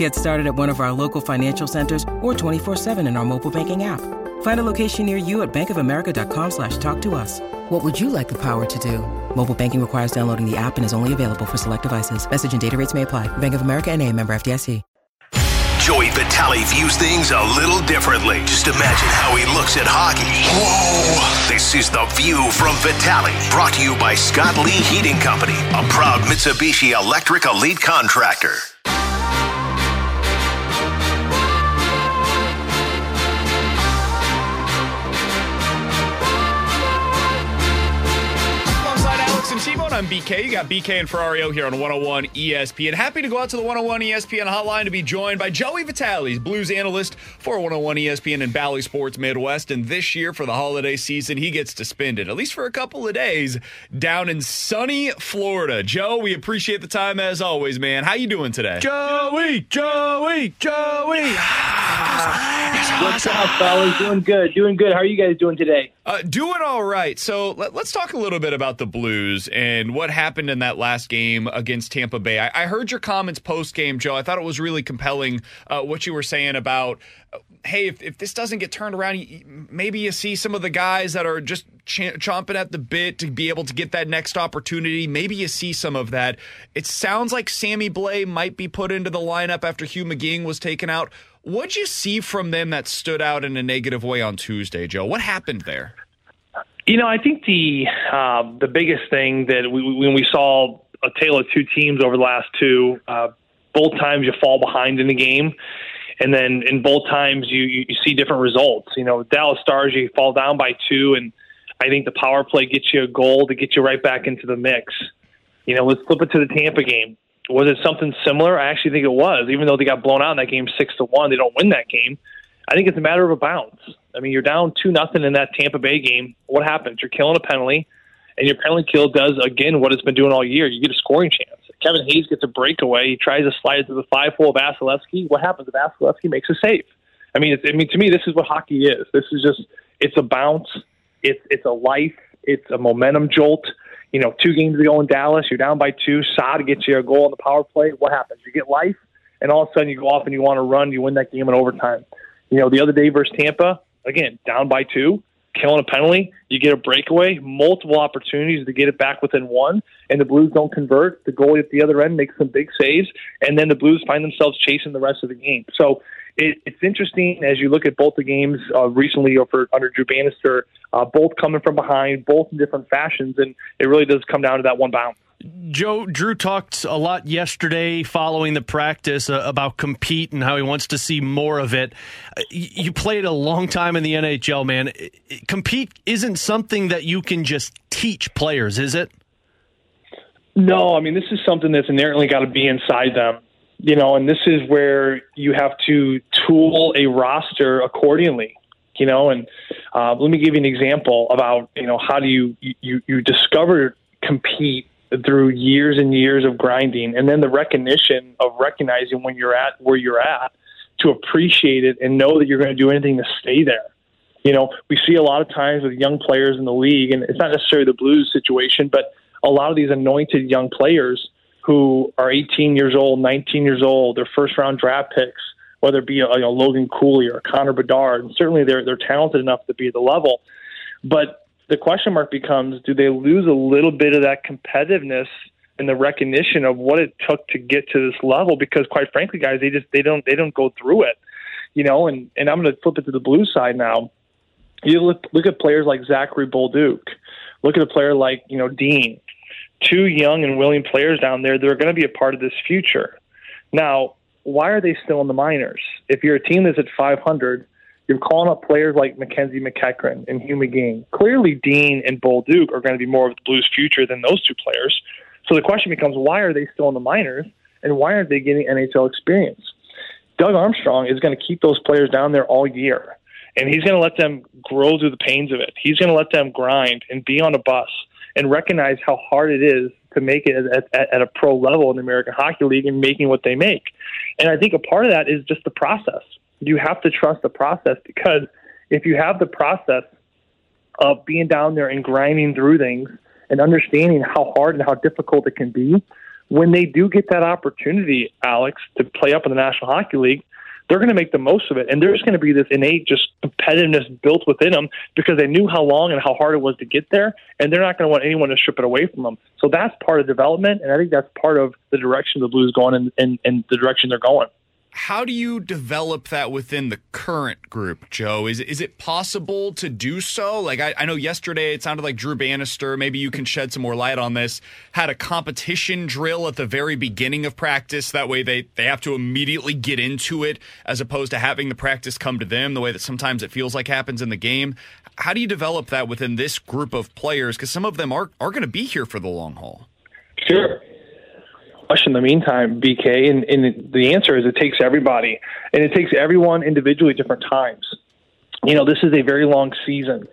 Get started at one of our local financial centers or 24-7 in our mobile banking app. Find a location near you at bankofamerica.com slash talk to us. What would you like the power to do? Mobile banking requires downloading the app and is only available for select devices. Message and data rates may apply. Bank of America and a member FDIC. Joey Vitale views things a little differently. Just imagine how he looks at hockey. Whoa! This is The View from Vitale, brought to you by Scott Lee Heating Company, a proud Mitsubishi Electric Elite contractor. I'm BK. You got BK and Ferrario here on 101 ESPN. Happy to go out to the 101 ESPN hotline to be joined by Joey Vitale, Blues analyst for 101 ESPN and Bally Sports Midwest. And this year for the holiday season, he gets to spend it, at least for a couple of days, down in sunny Florida. Joe, we appreciate the time as always, man. How you doing today? Joey, Joey, Joey. What's up, fellas? Doing good, doing good. How are you guys doing today? Uh, doing all right. So let, us talk a little bit about the Blues and what happened in that last game against Tampa Bay. I, I heard your comments post game, Joe. I thought it was really compelling uh, what you were saying about, uh, hey, if, if this doesn't get turned around, maybe you see some of the guys that are just ch- chomping at the bit to be able to get that next opportunity. Maybe you see some of that. It sounds like Sammy Blais might be put into the lineup after Hugh McGing was taken out. What'd you see from them that stood out in a negative way on Tuesday, Joe? What happened there? You know, I think the uh, the biggest thing that we, when we saw a tale of two teams over the last two, uh, both times you fall behind in the game, and then in both times you you see different results. You know, Dallas Stars you fall down by two, and I think the power play gets you a goal to get you right back into the mix. You know, let's flip it to the Tampa game. Was it something similar? I actually think it was. Even though they got blown out in that game six to one, they don't win that game. I think it's a matter of a bounce. I mean, you're down two nothing in that Tampa Bay game. What happens? You're killing a penalty, and your penalty kill does again what it's been doing all year. You get a scoring chance. Kevin Hayes gets a breakaway. He tries to slide it to the five hole of Vasilevskiy. What happens if Vasilevskiy makes a save? I mean, I mean, to me, this is what hockey is. This is just it's a bounce. It's it's a life. It's a momentum jolt you know, two games ago in Dallas, you're down by two. Saad gets you a goal on the power play. What happens? You get life, and all of a sudden you go off and you want to run. You win that game in overtime. You know, the other day versus Tampa, again, down by two, killing a penalty. You get a breakaway, multiple opportunities to get it back within one, and the Blues don't convert. The goalie at the other end makes some big saves, and then the Blues find themselves chasing the rest of the game. So it, it's interesting as you look at both the games uh, recently over under Drew Bannister, uh, both coming from behind, both in different fashions, and it really does come down to that one bounce. Joe Drew talked a lot yesterday following the practice uh, about compete and how he wants to see more of it. Uh, you played a long time in the NHL, man. Compete isn't something that you can just teach players, is it? No, I mean this is something that's inherently got to be inside them you know, and this is where you have to tool a roster accordingly. You know, and uh, let me give you an example about you know how do you you you discover compete through years and years of grinding, and then the recognition of recognizing when you're at where you're at to appreciate it and know that you're going to do anything to stay there. You know, we see a lot of times with young players in the league, and it's not necessarily the Blues situation, but a lot of these anointed young players who are 18 years old, 19 years old, their first round draft picks, whether it be know, Logan Cooley or Connor Bedard. And certainly they're they're talented enough to be at the level, but the question mark becomes: Do they lose a little bit of that competitiveness and the recognition of what it took to get to this level? Because quite frankly, guys, they just they don't they don't go through it, you know. And and I'm going to flip it to the blue side now. You look look at players like Zachary Bolduc. Look at a player like you know Dean two young and willing players down there they're going to be a part of this future. Now, why are they still in the minors? If you're a team that's at 500, you're calling up players like Mackenzie MacEachern and Hugh McGing. Clearly, Dean and Bolduc are going to be more of the Blues' future than those two players. So the question becomes, why are they still in the minors, and why aren't they getting NHL experience? Doug Armstrong is going to keep those players down there all year, and he's going to let them grow through the pains of it. He's going to let them grind and be on a bus and recognize how hard it is to make it at, at, at a pro level in the American Hockey League and making what they make. And I think a part of that is just the process. You have to trust the process because if you have the process of being down there and grinding through things and understanding how hard and how difficult it can be, when they do get that opportunity, Alex, to play up in the National Hockey League, they're going to make the most of it. And there's going to be this innate just competitiveness built within them because they knew how long and how hard it was to get there. And they're not going to want anyone to strip it away from them. So that's part of development. And I think that's part of the direction the Blues going and, and, and the direction they're going how do you develop that within the current group, Joe? Is is it possible to do so? Like I, I, know yesterday it sounded like Drew Bannister. Maybe you can shed some more light on this. Had a competition drill at the very beginning of practice. That way they they have to immediately get into it as opposed to having the practice come to them. The way that sometimes it feels like happens in the game. How do you develop that within this group of players? Because some of them are are going to be here for the long haul. Sure question in the meantime, BK? And, and the answer is it takes everybody, and it takes everyone individually different times. You know, this is a very long season.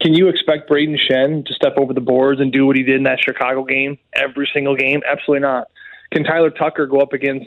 Can you expect Brayden Schenn to step over the boards and do what he did in that Chicago game every single game? Absolutely not. Can Tyler Tucker go up against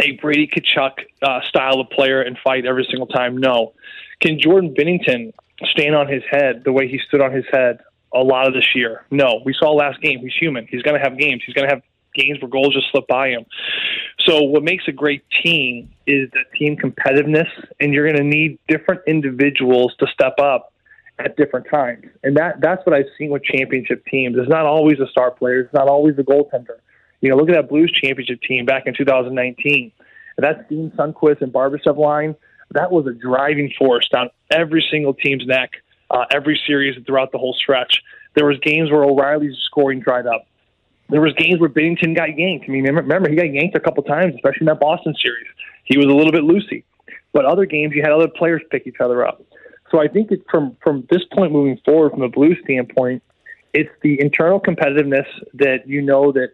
a Brady Tkachuk uh, style of player and fight every single time? No. Can Jordan Binnington stand on his head the way he stood on his head a lot of this year? No. We saw last game. He's human. He's going to have games. He's going to have games where goals just slip by him. So what makes a great team is the team competitiveness, and you're going to need different individuals to step up at different times. And that that's what I've seen with championship teams. It's not always a star player. It's not always the goaltender. You know, look at that Blues championship team back in 2019. That Dean Sundqvist and Barbashev line, that was a driving force down every single team's neck, uh, every series throughout the whole stretch. There was games where O'Reilly's scoring dried up there was games where Binnington got yanked. I mean, remember he got yanked a couple times, especially in that Boston series. He was a little bit loosey, but other games you had other players pick each other up. So I think it's from from this point moving forward, from a Blues standpoint, it's the internal competitiveness that you know that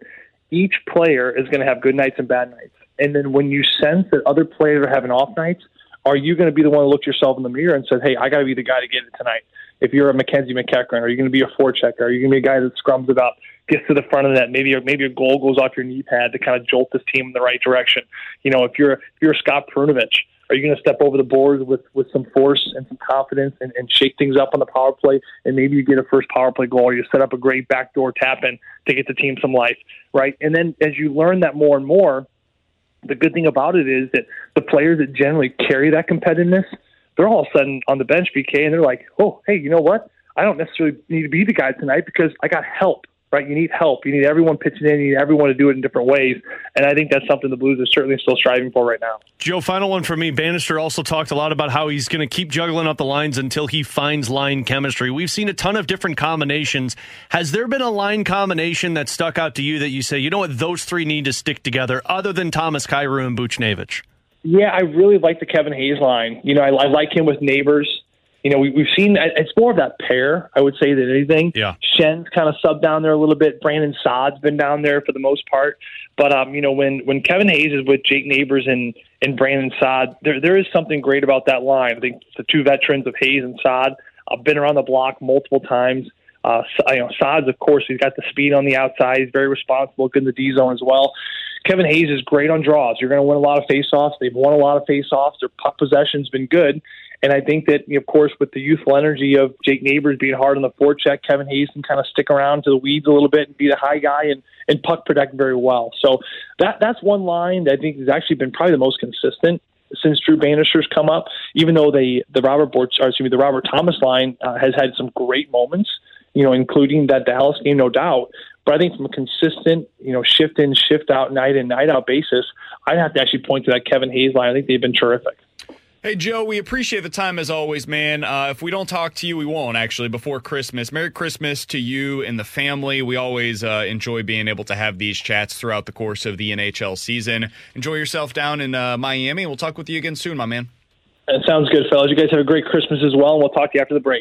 each player is going to have good nights and bad nights, and then when you sense that other players are having off nights, are you going to be the one to look yourself in the mirror and say, "Hey, I got to be the guy to get it tonight"? If you're a Mackenzie MacEachern, are you going to be a forechecker? Are you going to be a guy that scrums up? Gets to the front of that. Maybe maybe a goal goes off your knee pad to kind of jolt this team in the right direction. You know, if you're if you're Scott Perunovich, are you going to step over the boards with with some force and some confidence and, and shake things up on the power play? And maybe you get a first power play goal, or you set up a great backdoor tap in to get the team some life, right? And then as you learn that more and more, the good thing about it is that the players that generally carry that competitiveness, they're all of a sudden on the bench, BK, and they're like, oh, hey, you know what? I don't necessarily need to be the guy tonight because I got help right? You need help. You need everyone pitching in. You need everyone to do it in different ways. And I think that's something the Blues are certainly still striving for right now. Joe, final one for me. Bannister also talked a lot about how he's going to keep juggling up the lines until he finds line chemistry. We've seen a ton of different combinations. Has there been a line combination that stuck out to you that you say, you know what, those three need to stick together other than Thomas Kyrou and Buchnevich? Yeah, I really like the Kevin Hayes line. You know, I, I like him with neighbors you know, we, we've seen it's more of that pair, I would say, than anything. Yeah. Schenn's kind of subbed down there a little bit. Brandon Saad's been down there for the most part. But, um, you know, when, when Kevin Hayes is with Jake Neighbors and, and Brandon Saad, there, there is something great about that line. I think the two veterans of Hayes and Saad have been around the block multiple times. Uh, you know, Saad's, of course, he's got the speed on the outside. He's very responsible, good in the D zone as well. Kevin Hayes is great on draws. You're going to win a lot of faceoffs. They've won a lot of faceoffs. Their puck possession's been good. And I think that, of course, with the youthful energy of Jake Neighbors being hard on the forecheck, Kevin Hayes can kind of stick around to the weeds a little bit and be the high guy and, and puck protect very well. So that that's one line that I think has actually been probably the most consistent since Drew Bannister's come up. Even though they the Robert Bortz, or excuse me, the Robert Thomas line uh, has had some great moments, you know, including that Dallas game, no doubt. But I think from a consistent, you know, shift in, shift out, night in, night out basis, I'd have to actually point to that Kevin Hayes line. I think they've been terrific. Hey, Joe, we appreciate the time as always, man. Uh, if we don't talk to you, we won't actually before Christmas. Merry Christmas to you and the family. We always uh, enjoy being able to have these chats throughout the course of the NHL season. Enjoy yourself down in uh, Miami. We'll talk with you again soon, my man. That sounds good, fellas. You guys have a great Christmas as well, and we'll talk to you after the break.